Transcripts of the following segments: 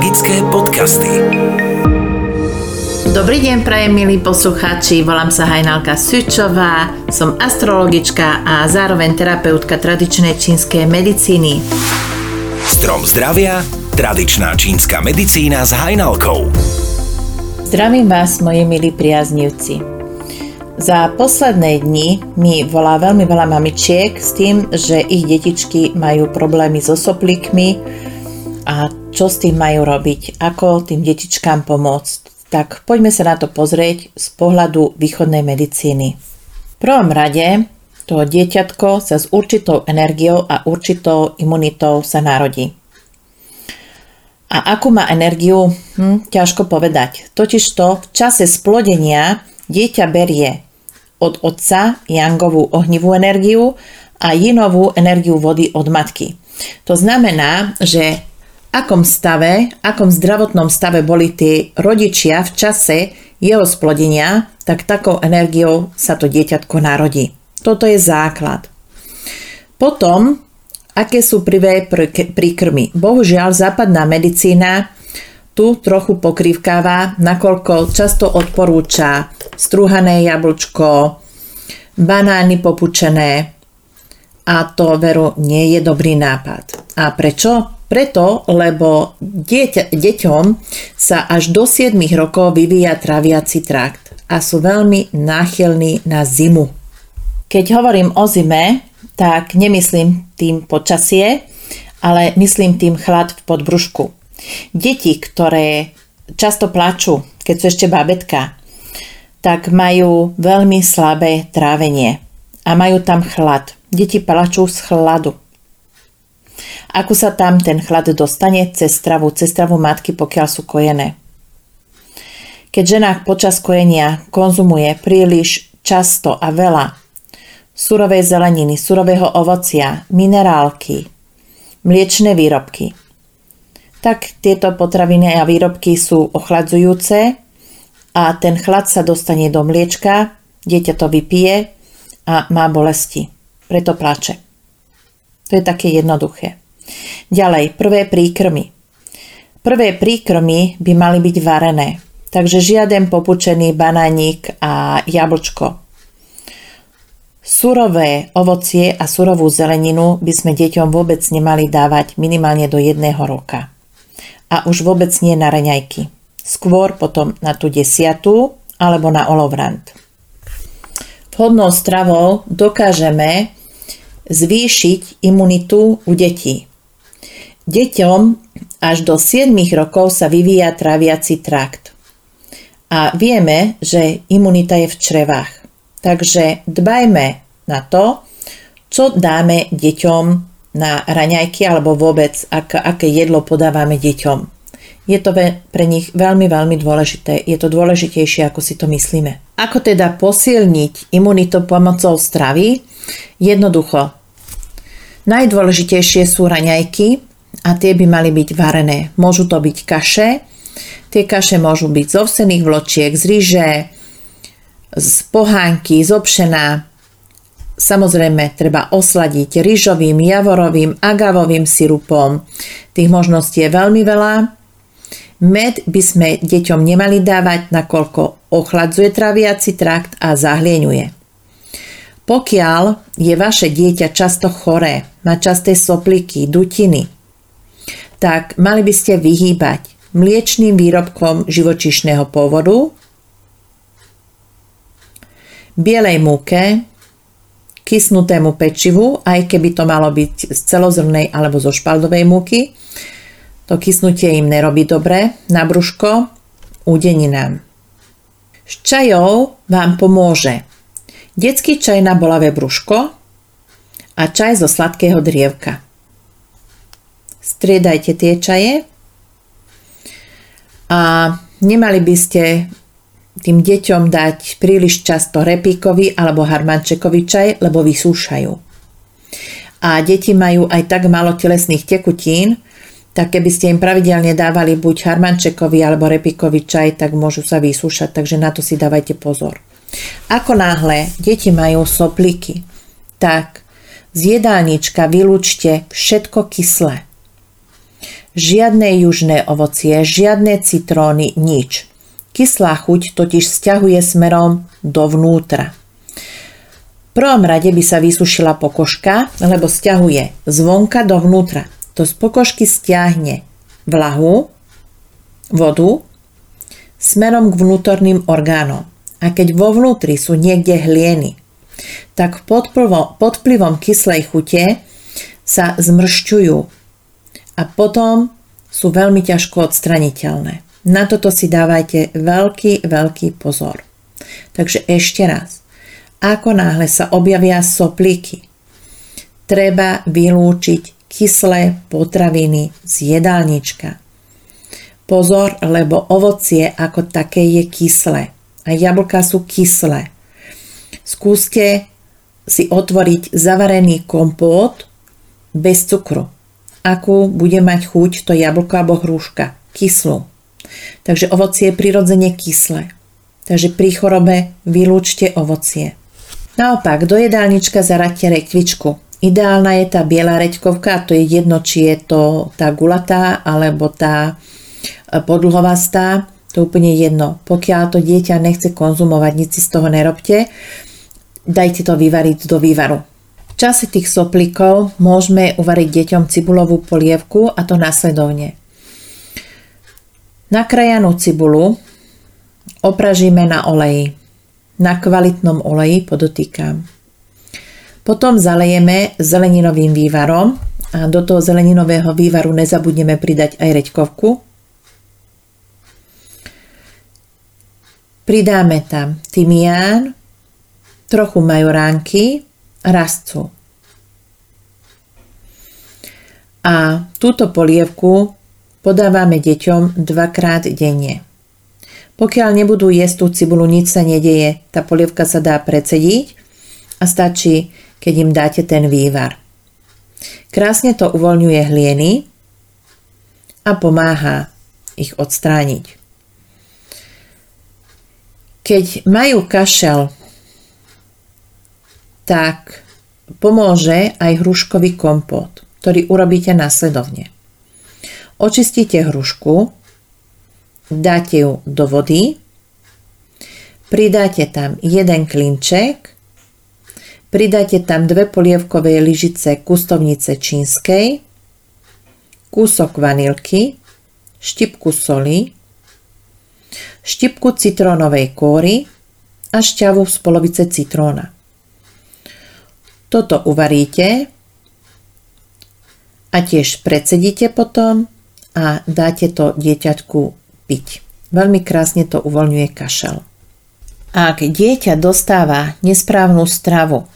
Magické podcasty. Dobrý deň, prajem milí poslucháči, volám sa Hajnalka Sučová, som astrologička a zároveň terapeutka tradičnej čínskej medicíny. Strom zdravia, tradičná čínska medicína s Hajnalkou. Zdravím vás, moji milí priaznivci. Za posledné dni mi volá veľmi veľa mamičiek s tým, že ich detičky majú problémy so soplíkmi a čo s tým majú robiť, ako tým detičkám pomôcť. Tak poďme sa na to pozrieť z pohľadu východnej medicíny. V prvom rade to dieťatko sa s určitou energiou a určitou imunitou sa narodí. A akú má energiu? Hm, ťažko povedať. Totižto v čase splodenia dieťa berie od otca Jangovú ohnivú energiu a Jinovú energiu vody od matky. To znamená, že akom stave, akom zdravotnom stave boli tí rodičia v čase jeho splodenia, tak takou energiou sa to dieťatko narodí. Toto je základ. Potom, aké sú prvé príkrmy. Bohužiaľ, západná medicína tu trochu pokrývkáva, nakoľko často odporúča strúhané jablčko, banány popučené a to veru nie je dobrý nápad. A prečo? Preto, lebo dieťa, deťom sa až do 7 rokov vyvíja traviaci trakt a sú veľmi náchylní na zimu. Keď hovorím o zime, tak nemyslím tým počasie, ale myslím tým chlad v podbrušku. Deti, ktoré často plačú, keď sú ešte babetka, tak majú veľmi slabé trávenie a majú tam chlad. Deti plačú z chladu. Ako sa tam ten chlad dostane cez stravu, cez stravu matky, pokiaľ sú kojené. Keď žena počas kojenia konzumuje príliš často a veľa surovej zeleniny, surového ovocia, minerálky, mliečne výrobky, tak tieto potraviny a výrobky sú ochladzujúce a ten chlad sa dostane do mliečka, dieťa to vypije a má bolesti. Preto plače. To je také jednoduché. Ďalej, prvé príkrmy. Prvé príkrmy by mali byť varené, takže žiaden popučený banánik a jablčko. Surové ovocie a surovú zeleninu by sme deťom vôbec nemali dávať minimálne do jedného roka a už vôbec nie na raňajky. Skôr potom na tú desiatú alebo na olovrant. Vhodnou stravou dokážeme zvýšiť imunitu u detí. Deťom až do 7 rokov sa vyvíja tráviaci trakt. A vieme, že imunita je v črevách. Takže dbajme na to, čo dáme deťom na raňajky alebo vôbec ak, aké jedlo podávame deťom. Je to pre nich veľmi, veľmi dôležité. Je to dôležitejšie, ako si to myslíme. Ako teda posilniť imunitu pomocou stravy? Jednoducho. Najdôležitejšie sú raňajky a tie by mali byť varené. Môžu to byť kaše. Tie kaše môžu byť z ovsených vločiek, z ryže, z pohánky, z obšená, Samozrejme, treba osladiť rýžovým, javorovým, agavovým sirupom. Tých možností je veľmi veľa. Med by sme deťom nemali dávať, nakoľko ochladzuje traviaci trakt a zahlieňuje. Pokiaľ je vaše dieťa často choré, má časté sopliky, dutiny, tak mali by ste vyhýbať mliečným výrobkom živočišného pôvodu, bielej múke, kysnutému pečivu, aj keby to malo byť z celozrnej alebo zo špaldovej múky. To kysnutie im nerobí dobre na brúško, údeninám. S čajou vám pomôže detský čaj na bolavé brúško a čaj zo sladkého drievka. Striedajte tie čaje a nemali by ste tým deťom dať príliš často repíkový alebo harmančekový čaj, lebo vysúšajú. A deti majú aj tak málo telesných tekutín, tak keby ste im pravidelne dávali buď harmančekový alebo repíkový čaj, tak môžu sa vysúšať, takže na to si dávajte pozor. Ako náhle deti majú sopliky, tak z jedálnička vylúčte všetko kyslé. Žiadne južné ovocie, žiadne citróny, nič. Kyslá chuť totiž stiahuje smerom dovnútra. V prvom rade by sa vysušila pokožka, lebo stiahuje zvonka dovnútra. To z pokožky stiahne vlahu, vodu, smerom k vnútorným orgánom. A keď vo vnútri sú niekde hlieny, tak pod, vplyvom kyslej chute sa zmršťujú a potom sú veľmi ťažko odstraniteľné. Na toto si dávajte veľký, veľký pozor. Takže ešte raz. Ako náhle sa objavia soplíky, treba vylúčiť kyslé potraviny z jedálnička. Pozor, lebo ovocie ako také je kyslé a jablka sú kyslé. Skúste si otvoriť zavarený kompót bez cukru. Akú bude mať chuť to jablko alebo hruška? Kyslú. Takže ovocie je prirodzene kyslé. Takže pri chorobe vylúčte ovocie. Naopak, do jedálnička zaraďte rekvičku. Ideálna je tá biela reďkovka, to je jedno, či je to tá gulatá alebo tá e, podlhovastá, to je úplne jedno. Pokiaľ to dieťa nechce konzumovať, nič si z toho nerobte, dajte to vyvariť do vývaru. Čase tých soplíkov môžeme uvariť deťom cibulovú polievku a to následovne. Nakrajanú cibulu opražíme na oleji. Na kvalitnom oleji podotýkam. Potom zalejeme zeleninovým vývarom a do toho zeleninového vývaru nezabudneme pridať aj reďkovku. Pridáme tam tymián, trochu majoránky, rastcu. A túto polievku podávame deťom dvakrát denne. Pokiaľ nebudú jesť tú cibulu, nič sa nedeje. Tá polievka sa dá predsediť a stačí, keď im dáte ten vývar. Krásne to uvoľňuje hlieny a pomáha ich odstrániť. Keď majú kašel, tak pomôže aj hruškový kompót, ktorý urobíte následovne. Očistíte hrušku, dáte ju do vody, pridáte tam jeden klinček, pridáte tam dve polievkové lyžice kustovnice čínskej, kúsok vanilky, štipku soli, štipku citrónovej kóry a šťavu z polovice citróna. Toto uvaríte a tiež predsedíte potom a dáte to dieťaťku piť. Veľmi krásne to uvoľňuje kašel. Ak dieťa dostáva nesprávnu stravu,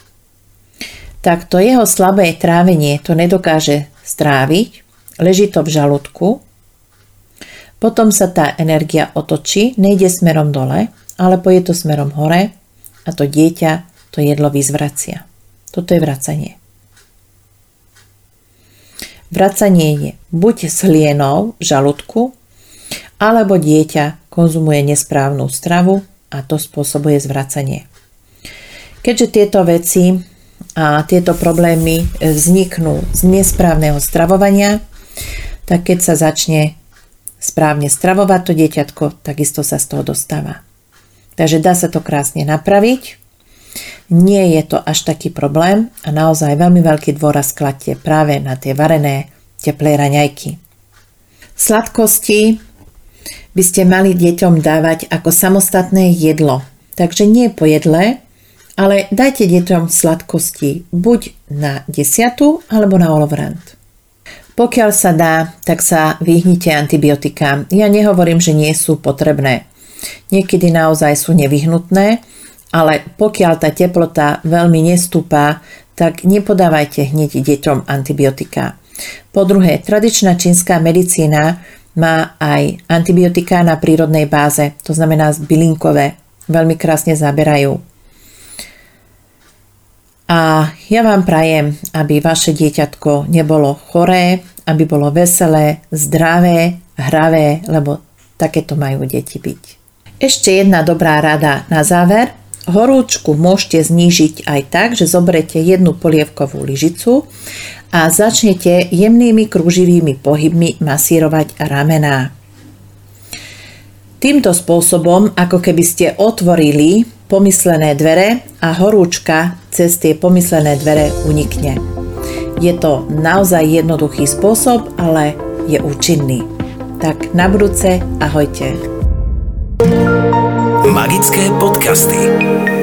tak to jeho slabé trávenie to nedokáže stráviť, leží to v žalúdku, potom sa tá energia otočí, nejde smerom dole, ale pôjde to smerom hore a to dieťa to jedlo vyzvracia. Toto je vracanie. Vracanie je buď s hlienou žalúdku, alebo dieťa konzumuje nesprávnu stravu a to spôsobuje zvracanie. Keďže tieto veci a tieto problémy vzniknú z nesprávneho stravovania, tak keď sa začne správne stravovať to dieťatko, takisto sa z toho dostáva. Takže dá sa to krásne napraviť nie je to až taký problém a naozaj veľmi veľký dôraz kladte práve na tie varené teplé raňajky. Sladkosti by ste mali deťom dávať ako samostatné jedlo. Takže nie po jedle, ale dajte deťom sladkosti buď na desiatu alebo na olovrant. Pokiaľ sa dá, tak sa vyhnite antibiotikám. Ja nehovorím, že nie sú potrebné. Niekedy naozaj sú nevyhnutné, ale pokiaľ tá teplota veľmi nestúpa, tak nepodávajte hneď deťom antibiotika. Po druhé, tradičná čínska medicína má aj antibiotika na prírodnej báze, to znamená bylinkové. Veľmi krásne zaberajú. A ja vám prajem, aby vaše dieťatko nebolo choré, aby bolo veselé, zdravé, hravé, lebo takéto majú deti byť. Ešte jedna dobrá rada na záver – Horúčku môžete znížiť aj tak, že zoberete jednu polievkovú lyžicu a začnete jemnými krúživými pohybmi masírovať ramená. Týmto spôsobom, ako keby ste otvorili pomyslené dvere a horúčka cez tie pomyslené dvere unikne. Je to naozaj jednoduchý spôsob, ale je účinný. Tak na budúce, ahojte. Magické podcasty.